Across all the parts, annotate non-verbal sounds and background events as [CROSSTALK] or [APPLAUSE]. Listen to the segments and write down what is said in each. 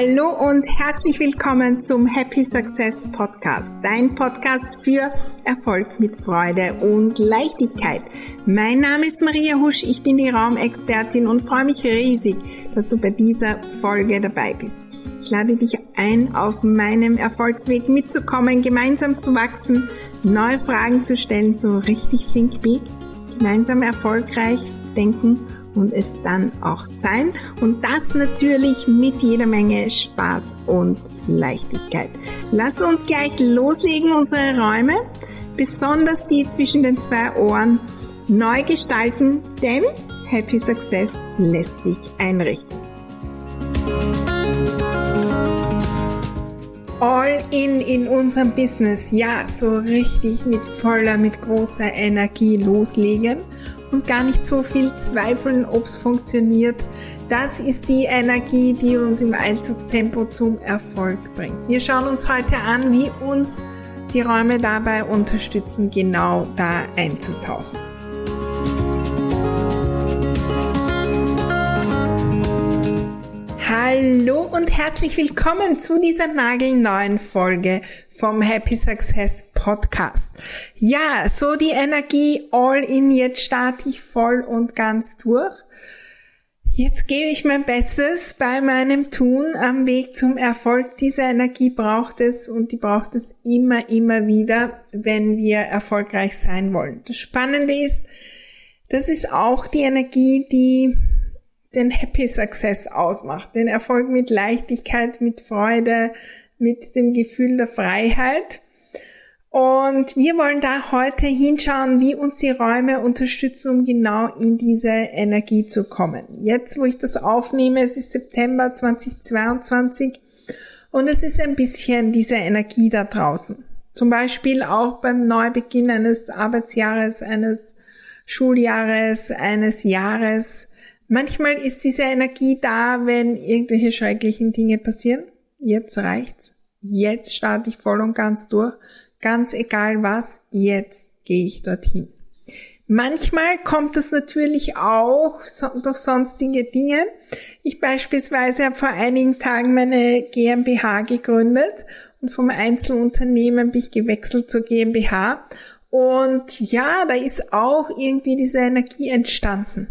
Hallo und herzlich willkommen zum Happy Success Podcast, dein Podcast für Erfolg mit Freude und Leichtigkeit. Mein Name ist Maria Husch, ich bin die Raumexpertin und freue mich riesig, dass du bei dieser Folge dabei bist. Ich lade dich ein, auf meinem Erfolgsweg mitzukommen, gemeinsam zu wachsen, neue Fragen zu stellen, so richtig think big, gemeinsam erfolgreich denken und es dann auch sein. Und das natürlich mit jeder Menge Spaß und Leichtigkeit. Lass uns gleich loslegen, unsere Räume, besonders die zwischen den zwei Ohren, neu gestalten, denn Happy Success lässt sich einrichten. All in in unserem Business, ja, so richtig mit voller, mit großer Energie loslegen und gar nicht so viel zweifeln, ob es funktioniert. Das ist die Energie, die uns im Einzugstempo zum Erfolg bringt. Wir schauen uns heute an, wie uns die Räume dabei unterstützen, genau da einzutauchen. Hallo und herzlich willkommen zu dieser nagelneuen Folge vom Happy Success Podcast. Ja, so die Energie all in, jetzt starte ich voll und ganz durch. Jetzt gebe ich mein Bestes bei meinem Tun am Weg zum Erfolg. Diese Energie braucht es und die braucht es immer, immer wieder, wenn wir erfolgreich sein wollen. Das Spannende ist, das ist auch die Energie, die den Happy Success ausmacht. Den Erfolg mit Leichtigkeit, mit Freude, mit dem Gefühl der Freiheit. Und wir wollen da heute hinschauen, wie uns die Räume unterstützen, um genau in diese Energie zu kommen. Jetzt, wo ich das aufnehme, es ist September 2022 und es ist ein bisschen diese Energie da draußen. Zum Beispiel auch beim Neubeginn eines Arbeitsjahres, eines Schuljahres, eines Jahres. Manchmal ist diese Energie da, wenn irgendwelche schrecklichen Dinge passieren jetzt reicht's. Jetzt starte ich voll und ganz durch. Ganz egal was, jetzt gehe ich dorthin. Manchmal kommt es natürlich auch durch sonstige Dinge. Ich beispielsweise habe vor einigen Tagen meine GmbH gegründet und vom Einzelunternehmen bin ich gewechselt zur GmbH. Und ja, da ist auch irgendwie diese Energie entstanden.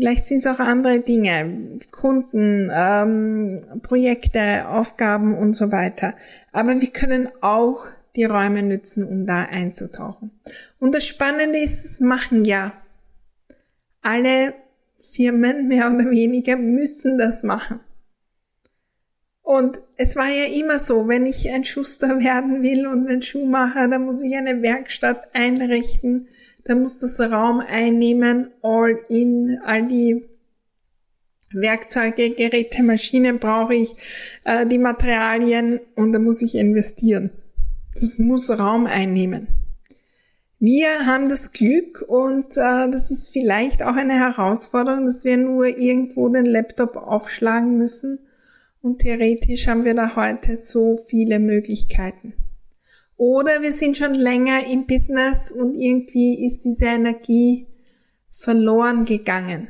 Vielleicht sind es auch andere Dinge, Kunden, ähm, Projekte, Aufgaben und so weiter. Aber wir können auch die Räume nutzen, um da einzutauchen. Und das Spannende ist, es machen ja alle Firmen mehr oder weniger müssen das machen. Und es war ja immer so, wenn ich ein Schuster [LAUGHS] werden will und ein Schuhmacher, dann muss ich eine Werkstatt einrichten da muss das Raum einnehmen, all in, all die Werkzeuge, Geräte, Maschinen brauche ich, äh, die Materialien und da muss ich investieren. Das muss Raum einnehmen. Wir haben das Glück und äh, das ist vielleicht auch eine Herausforderung, dass wir nur irgendwo den Laptop aufschlagen müssen und theoretisch haben wir da heute so viele Möglichkeiten. Oder wir sind schon länger im Business und irgendwie ist diese Energie verloren gegangen.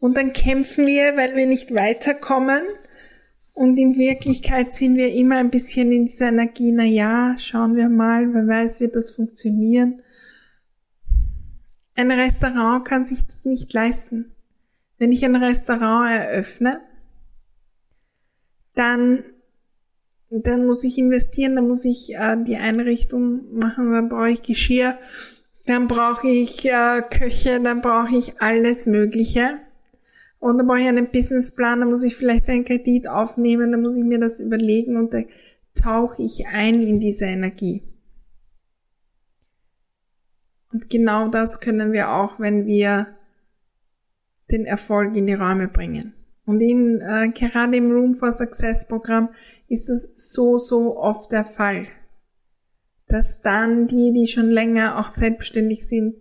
Und dann kämpfen wir, weil wir nicht weiterkommen. Und in Wirklichkeit sind wir immer ein bisschen in dieser Energie, na ja, schauen wir mal, wer weiß, wird das funktionieren. Ein Restaurant kann sich das nicht leisten. Wenn ich ein Restaurant eröffne, dann dann muss ich investieren, dann muss ich äh, die Einrichtung machen, dann brauche ich Geschirr, dann brauche ich äh, Köche, dann brauche ich alles Mögliche. Und dann brauche ich einen Businessplan, dann muss ich vielleicht einen Kredit aufnehmen, dann muss ich mir das überlegen und da tauche ich ein in diese Energie. Und genau das können wir auch, wenn wir den Erfolg in die Räume bringen. Und in, äh, gerade im Room for Success Programm ist es so, so oft der Fall, dass dann die, die schon länger auch selbstständig sind,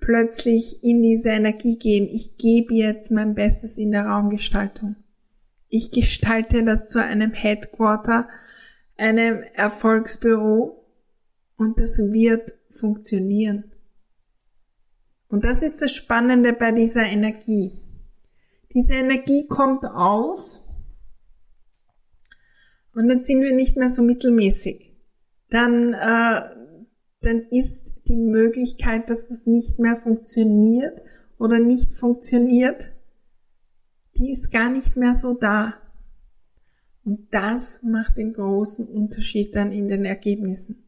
plötzlich in diese Energie gehen. Ich gebe jetzt mein Bestes in der Raumgestaltung. Ich gestalte das zu einem Headquarter, einem Erfolgsbüro und das wird funktionieren. Und das ist das Spannende bei dieser Energie. Diese Energie kommt auf Und dann sind wir nicht mehr so mittelmäßig. Dann, äh, dann ist die Möglichkeit, dass es nicht mehr funktioniert oder nicht funktioniert, die ist gar nicht mehr so da. Und das macht den großen Unterschied dann in den Ergebnissen.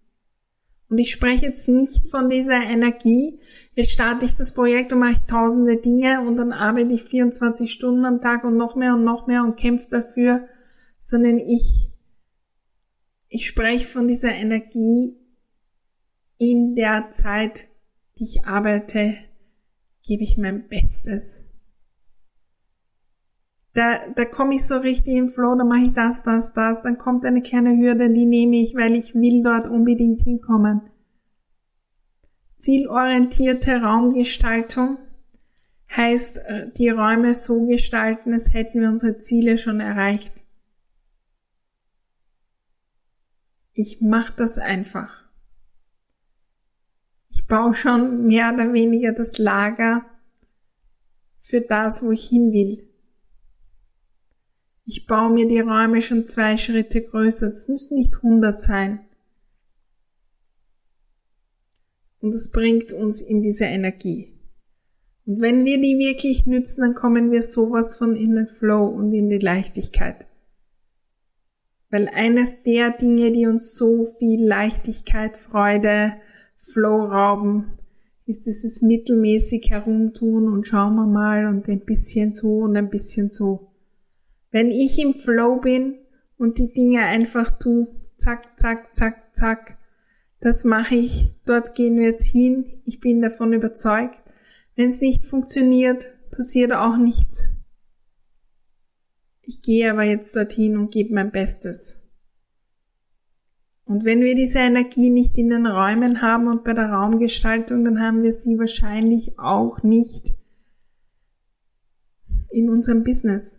Und ich spreche jetzt nicht von dieser Energie, jetzt starte ich das Projekt und mache tausende Dinge und dann arbeite ich 24 Stunden am Tag und noch mehr und noch mehr und kämpfe dafür, sondern ich, ich spreche von dieser Energie in der Zeit, die ich arbeite, gebe ich mein Bestes. Da, da komme ich so richtig im Flow, da mache ich das, das, das, dann kommt eine kleine Hürde, die nehme ich, weil ich will dort unbedingt hinkommen. Zielorientierte Raumgestaltung heißt, äh, die Räume so gestalten, als hätten wir unsere Ziele schon erreicht. Ich mache das einfach. Ich baue schon mehr oder weniger das Lager für das, wo ich hin will. Ich baue mir die Räume schon zwei Schritte größer. Es müssen nicht 100 sein. Und das bringt uns in diese Energie. Und wenn wir die wirklich nützen, dann kommen wir sowas von in den Flow und in die Leichtigkeit. Weil eines der Dinge, die uns so viel Leichtigkeit, Freude, Flow rauben, ist dieses mittelmäßig herumtun und schauen wir mal und ein bisschen so und ein bisschen so. Wenn ich im Flow bin und die Dinge einfach tu, zack, zack, zack, zack, das mache ich, dort gehen wir jetzt hin, ich bin davon überzeugt. Wenn es nicht funktioniert, passiert auch nichts. Ich gehe aber jetzt dorthin und gebe mein Bestes. Und wenn wir diese Energie nicht in den Räumen haben und bei der Raumgestaltung, dann haben wir sie wahrscheinlich auch nicht in unserem Business.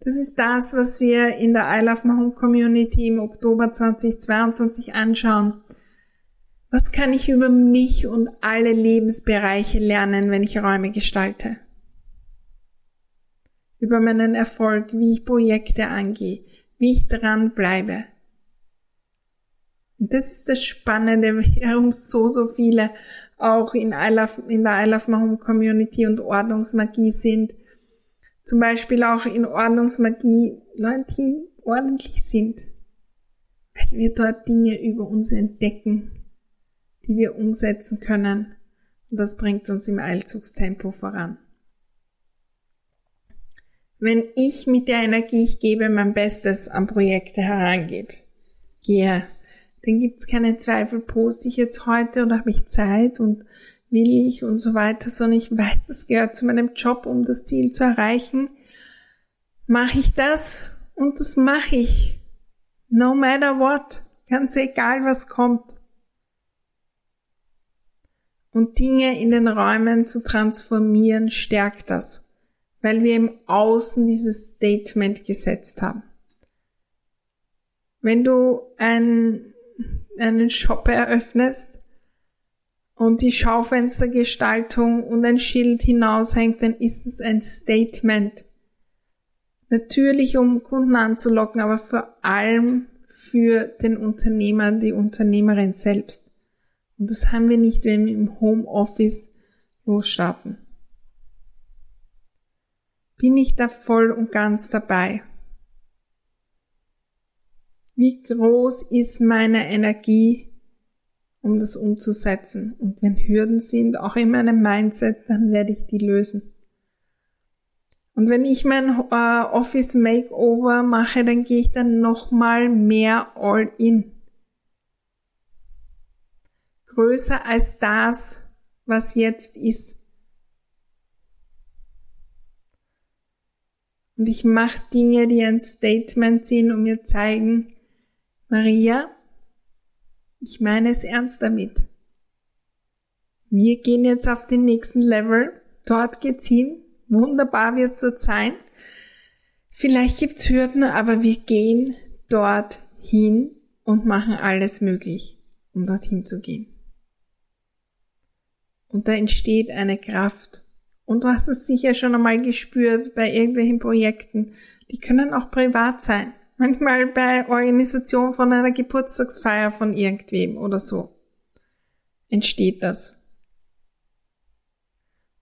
Das ist das, was wir in der I Love My Home Community im Oktober 2022 anschauen. Was kann ich über mich und alle Lebensbereiche lernen, wenn ich Räume gestalte? Über meinen Erfolg, wie ich Projekte angehe, wie ich dran bleibe. Und das ist das Spannende, warum so, so viele auch in, I Love, in der I Love My Home Community und Ordnungsmagie sind zum Beispiel auch in Ordnungsmagie Leute, die ordentlich sind, weil wir dort Dinge über uns entdecken, die wir umsetzen können und das bringt uns im Eilzugstempo voran. Wenn ich mit der Energie, ich gebe mein Bestes an Projekte herangebe, gehe, dann gibt's keine Zweifel, poste ich jetzt heute oder habe ich Zeit und will ich und so weiter, sondern ich weiß, das gehört zu meinem Job, um das Ziel zu erreichen. Mache ich das und das mache ich. No matter what. Ganz egal, was kommt. Und Dinge in den Räumen zu transformieren, stärkt das, weil wir im Außen dieses Statement gesetzt haben. Wenn du ein, einen Shop eröffnest, und die Schaufenstergestaltung und ein Schild hinaushängt, dann ist es ein Statement. Natürlich, um Kunden anzulocken, aber vor allem für den Unternehmer, die Unternehmerin selbst. Und das haben wir nicht, wenn wir im Homeoffice losstarten. Bin ich da voll und ganz dabei? Wie groß ist meine Energie um das umzusetzen. Und wenn Hürden sind, auch in meinem Mindset, dann werde ich die lösen. Und wenn ich mein äh, Office Makeover mache, dann gehe ich dann nochmal mehr all in. Größer als das, was jetzt ist. Und ich mache Dinge, die ein Statement sind und mir zeigen, Maria, ich meine es ernst damit. Wir gehen jetzt auf den nächsten Level. Dort geht's hin. Wunderbar wird's dort sein. Vielleicht gibt's Hürden, aber wir gehen dort hin und machen alles möglich, um dorthin zu gehen. Und da entsteht eine Kraft. Und du hast es sicher schon einmal gespürt bei irgendwelchen Projekten. Die können auch privat sein. Manchmal bei Organisation von einer Geburtstagsfeier von irgendwem oder so entsteht das.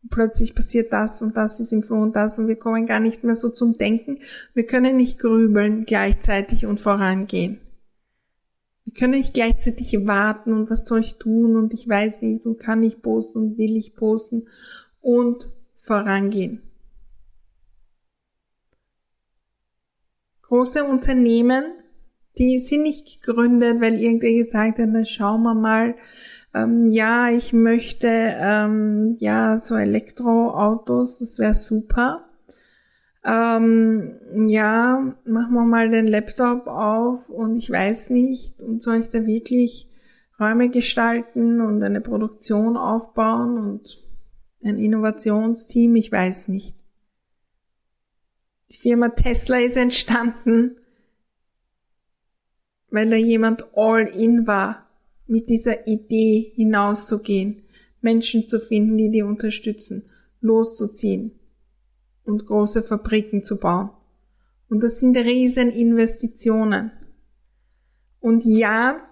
Und plötzlich passiert das und das ist im Floh und das und wir kommen gar nicht mehr so zum Denken. Wir können nicht grübeln gleichzeitig und vorangehen. Wir können nicht gleichzeitig warten und was soll ich tun und ich weiß nicht und kann ich posten und will ich posten und vorangehen. Große Unternehmen, die sind nicht gegründet, weil irgendwer gesagt hat, dann schauen wir mal, ähm, ja, ich möchte ähm, ja so Elektroautos, das wäre super. Ähm, ja, machen wir mal den Laptop auf und ich weiß nicht, und soll ich da wirklich Räume gestalten und eine Produktion aufbauen und ein Innovationsteam, ich weiß nicht. Die Firma Tesla ist entstanden, weil da jemand all in war mit dieser Idee hinauszugehen, Menschen zu finden, die die unterstützen, loszuziehen und große Fabriken zu bauen. Und das sind riesen Investitionen. Und ja,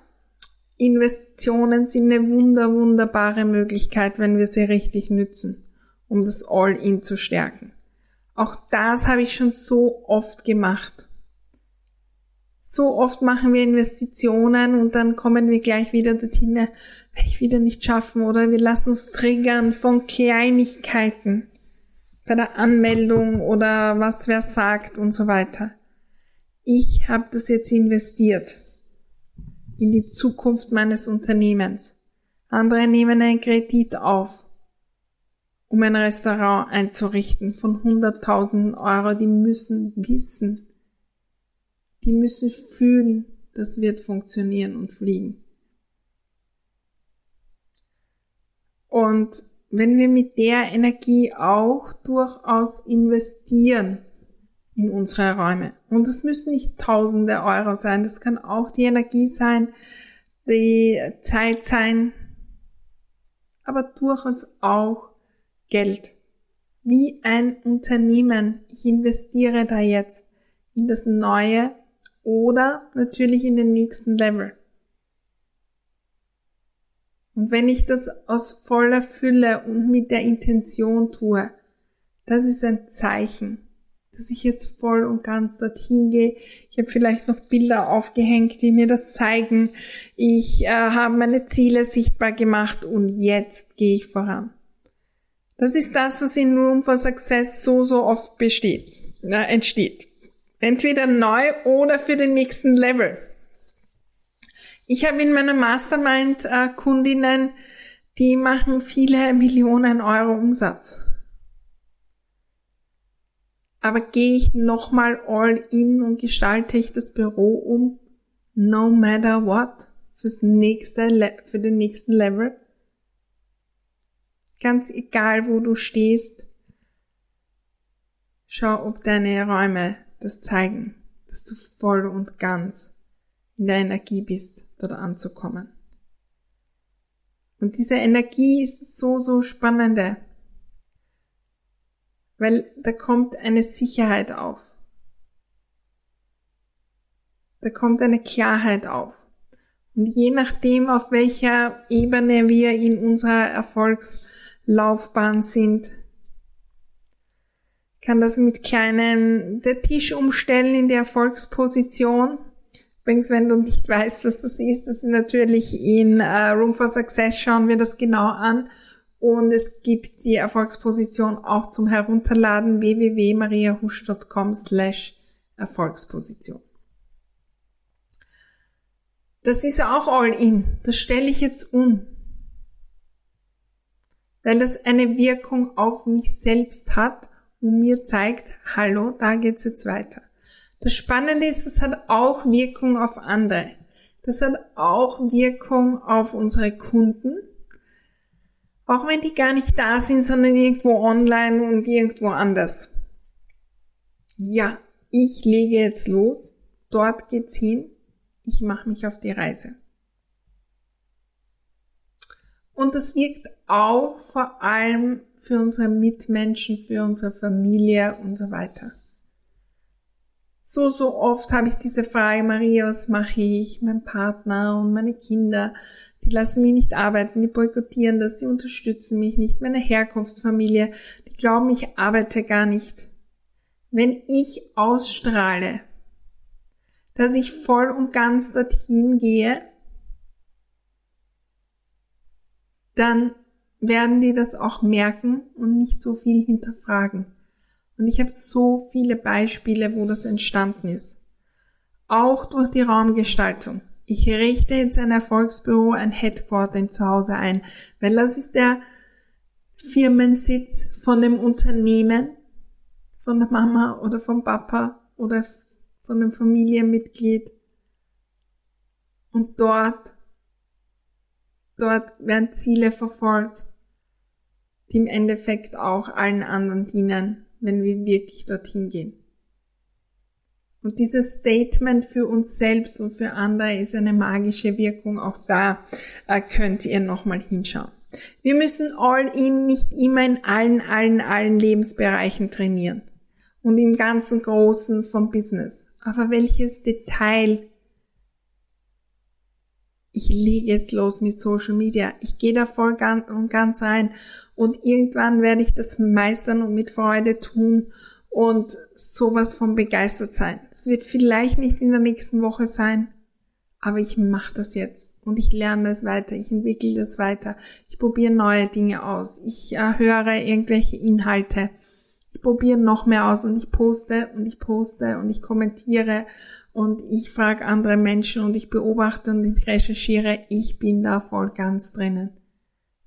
Investitionen sind eine wunder, wunderbare Möglichkeit, wenn wir sie richtig nützen, um das All-In zu stärken. Auch das habe ich schon so oft gemacht so oft machen wir Investitionen und dann kommen wir gleich wieder dorthin, werde ich wieder nicht schaffen oder wir lassen uns triggern von Kleinigkeiten bei der Anmeldung oder was wer sagt und so weiter. Ich habe das jetzt investiert in die Zukunft meines Unternehmens. Andere nehmen einen Kredit auf, um ein Restaurant einzurichten von hunderttausenden Euro. Die müssen wissen, die müssen fühlen, das wird funktionieren und fliegen. Und wenn wir mit der Energie auch durchaus investieren in unsere Räume, und das müssen nicht tausende Euro sein, das kann auch die Energie sein, die Zeit sein, aber durchaus auch Geld. Wie ein Unternehmen. Ich investiere da jetzt in das neue oder natürlich in den nächsten Level. Und wenn ich das aus voller Fülle und mit der Intention tue, das ist ein Zeichen, dass ich jetzt voll und ganz dorthin gehe. Ich habe vielleicht noch Bilder aufgehängt, die mir das zeigen. Ich äh, habe meine Ziele sichtbar gemacht und jetzt gehe ich voran. Das ist das, was in Room for Success so, so oft besteht, äh, entsteht. Entweder neu oder für den nächsten Level. Ich habe in meiner Mastermind äh, Kundinnen, die machen viele Millionen Euro Umsatz. Aber gehe ich nochmal all in und gestalte ich das Büro um, no matter what, fürs nächste, für den nächsten Level? Ganz egal, wo du stehst, schau, ob deine Räume das zeigen, dass du voll und ganz in der Energie bist, dort anzukommen. Und diese Energie ist so, so spannende, weil da kommt eine Sicherheit auf. Da kommt eine Klarheit auf. Und je nachdem, auf welcher Ebene wir in unserer Erfolgslaufbahn sind, kann das mit kleinen, der Tisch umstellen in der Erfolgsposition. Übrigens, wenn du nicht [LAUGHS] weißt, was das ist, das ist natürlich in uh, Room for Success schauen wir das genau an. Und es gibt die Erfolgsposition auch zum Herunterladen www.mariahusch.com slash Erfolgsposition. Das ist auch all in. Das stelle ich jetzt um. Weil das eine Wirkung auf mich selbst hat und mir zeigt, hallo, da geht's jetzt weiter. Das Spannende ist, es hat auch Wirkung auf andere. Das hat auch Wirkung auf unsere Kunden. Auch wenn die gar nicht da sind, sondern irgendwo online und irgendwo anders. Ja, ich lege jetzt los. Dort geht's hin. Ich mache mich auf die Reise. Und das wirkt auch vor allem für unsere Mitmenschen, für unsere Familie und so weiter. So, so oft habe ich diese Frage, Maria, was mache ich? Mein Partner und meine Kinder, die lassen mich nicht arbeiten, die boykottieren das, die unterstützen mich nicht. Meine Herkunftsfamilie, die glauben, ich arbeite gar nicht. Wenn ich ausstrahle, dass ich voll und ganz dorthin gehe, dann werden die das auch merken und nicht so viel hinterfragen. Und ich habe so viele Beispiele, wo das entstanden ist. Auch durch die Raumgestaltung. Ich richte jetzt ein Erfolgsbüro, ein Headquarter zu Hause ein, weil das ist der Firmensitz von dem Unternehmen, von der Mama oder vom Papa oder von dem Familienmitglied. Und dort, dort werden Ziele verfolgt, die im Endeffekt auch allen anderen dienen, wenn wir wirklich dorthin gehen. Und dieses Statement für uns selbst und für andere ist eine magische Wirkung. Auch da äh, könnt ihr nochmal hinschauen. Wir müssen All-In nicht immer in allen, allen, allen Lebensbereichen trainieren und im ganzen Großen vom Business. Aber welches Detail? Ich lege jetzt los mit Social Media. Ich gehe da voll und ganz rein und irgendwann werde ich das meistern und mit Freude tun und sowas von begeistert sein. Es wird vielleicht nicht in der nächsten Woche sein, aber ich mache das jetzt und ich lerne das weiter, ich entwickle das weiter, ich probiere neue Dinge aus, ich äh, höre irgendwelche Inhalte, ich probiere noch mehr aus und ich poste und ich poste und ich kommentiere und ich frage andere Menschen und ich beobachte und ich recherchiere, ich bin da voll ganz drinnen.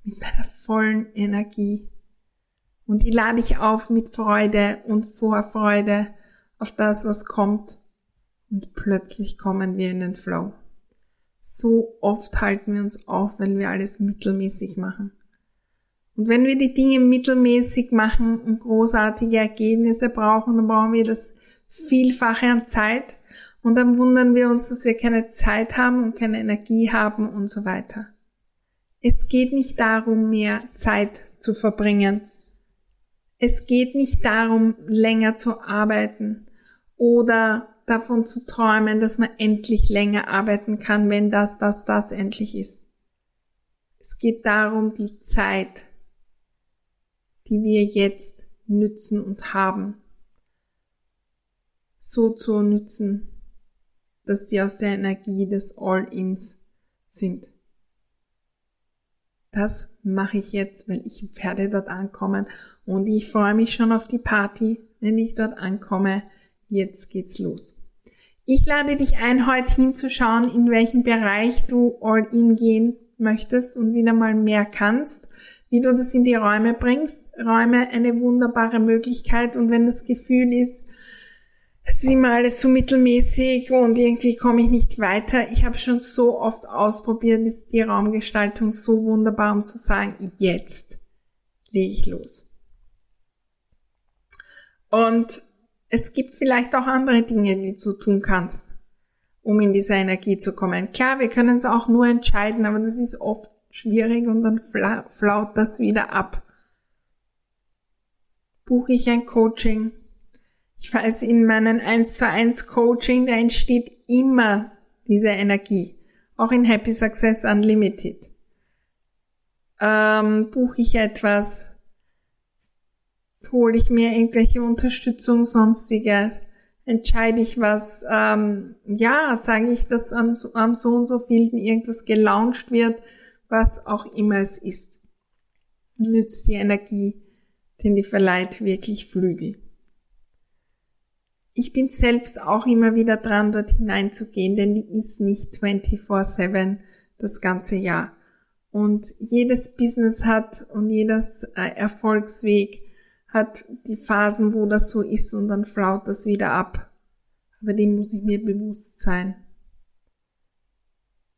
Mit meiner vollen Energie. Und die lade ich auf mit Freude und Vorfreude auf das, was kommt. Und plötzlich kommen wir in den Flow. So oft halten wir uns auf, wenn wir alles mittelmäßig machen. Und wenn wir die Dinge mittelmäßig machen und großartige Ergebnisse brauchen, dann brauchen wir das Vielfache an Zeit und dann wundern wir uns, dass wir keine Zeit haben und keine Energie haben und so weiter. Es geht nicht darum, mehr Zeit zu verbringen es geht nicht darum, länger zu arbeiten oder davon zu träumen, dass man endlich länger arbeiten kann, wenn das, das, das endlich ist. Es geht darum, die Zeit, die wir jetzt nützen und haben, so zu nützen, dass die aus der Energie des All-Ins sind. Das mache ich jetzt, weil ich werde dort ankommen und ich freue mich schon auf die Party, wenn ich dort ankomme. Jetzt geht's los. Ich lade dich ein, heute hinzuschauen, in welchem Bereich du all in gehen möchtest und wieder mal mehr kannst, wie du das in die Räume bringst. Räume eine wunderbare Möglichkeit und wenn das Gefühl ist, es ist immer alles zu mittelmäßig und irgendwie komme ich nicht weiter. Ich habe schon so oft ausprobiert, ist die Raumgestaltung so wunderbar, um zu sagen, jetzt lege ich los. Und es gibt vielleicht auch andere Dinge, die du tun kannst, um in diese Energie zu kommen. Klar, wir können es auch nur entscheiden, aber das ist oft schwierig und dann flaut das wieder ab. Buche ich ein Coaching? Ich weiß, in meinem 1 zu 1 Coaching, da entsteht immer diese Energie. Auch in Happy Success Unlimited. Ähm, buche ich etwas? Hole ich mir irgendwelche Unterstützung, sonstiges, entscheide ich was, ähm, ja, sage ich, dass an, am so und so vielen irgendwas gelauncht wird, was auch immer es ist. Nützt die Energie, denn die verleiht wirklich Flügel. Ich bin selbst auch immer wieder dran, dort hineinzugehen, denn die ist nicht 24-7 das ganze Jahr. Und jedes Business hat und jedes äh, Erfolgsweg hat die Phasen, wo das so ist und dann flaut das wieder ab. Aber dem muss ich mir bewusst sein,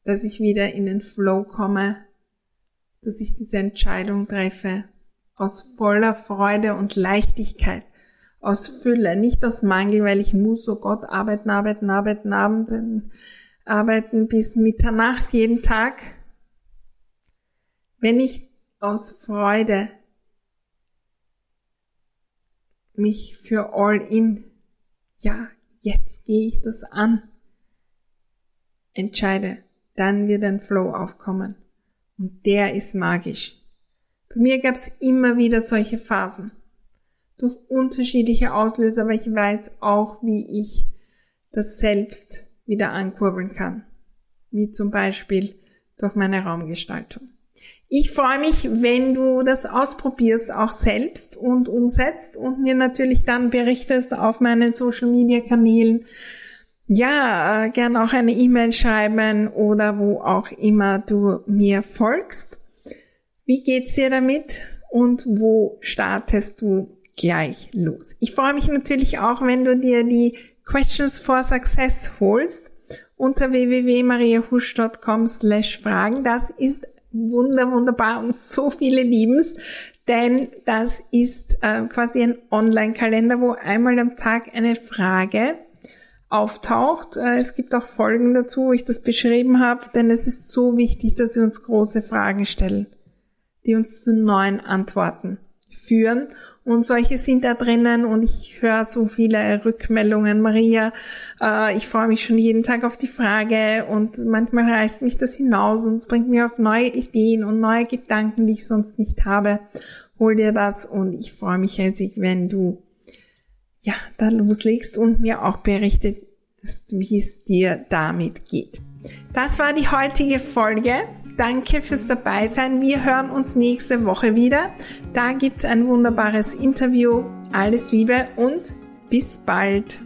dass ich wieder in den Flow komme, dass ich diese Entscheidung treffe aus voller Freude und Leichtigkeit, aus Fülle, nicht aus Mangel, weil ich muss, oh Gott, arbeiten, arbeiten, arbeiten, arbeiten, arbeiten bis Mitternacht jeden Tag. Wenn ich aus Freude mich für All In, ja, jetzt gehe ich das an. Entscheide, dann wird ein Flow aufkommen. Und der ist magisch. Bei mir gab es immer wieder solche Phasen. Durch unterschiedliche Auslöser, aber ich weiß auch, wie ich das selbst wieder ankurbeln kann. Wie zum Beispiel durch meine Raumgestaltung. Ich freue mich, wenn du das ausprobierst, auch selbst und umsetzt und mir natürlich dann berichtest auf meinen Social Media Kanälen. Ja, äh, gern auch eine E-Mail schreiben oder wo auch immer du mir folgst. Wie geht's dir damit und wo startest du gleich los? Ich freue mich natürlich auch, wenn du dir die Questions for Success holst unter www.mariahusch.com slash Fragen. Das ist wunder, wunderbar und so viele lieben's, denn das ist äh, quasi ein Online-Kalender, wo einmal am Tag eine Frage auftaucht. Äh, es gibt auch Folgen dazu, wo ich das beschrieben habe, denn es ist so wichtig, dass wir uns große Fragen stellen, die uns zu neuen Antworten führen und solche sind da drinnen und ich höre so viele Rückmeldungen. Maria, äh, ich freue mich schon jeden Tag auf die Frage und manchmal reißt mich das hinaus und es bringt mir auf neue Ideen und neue Gedanken, die ich sonst nicht habe. Hol dir das und ich freue mich riesig, wenn du ja da loslegst und mir auch berichtest, wie es dir damit geht. Das war die heutige Folge. Danke fürs Dabeisein. Wir hören uns nächste Woche wieder. Da gibt's ein wunderbares Interview. Alles Liebe und bis bald.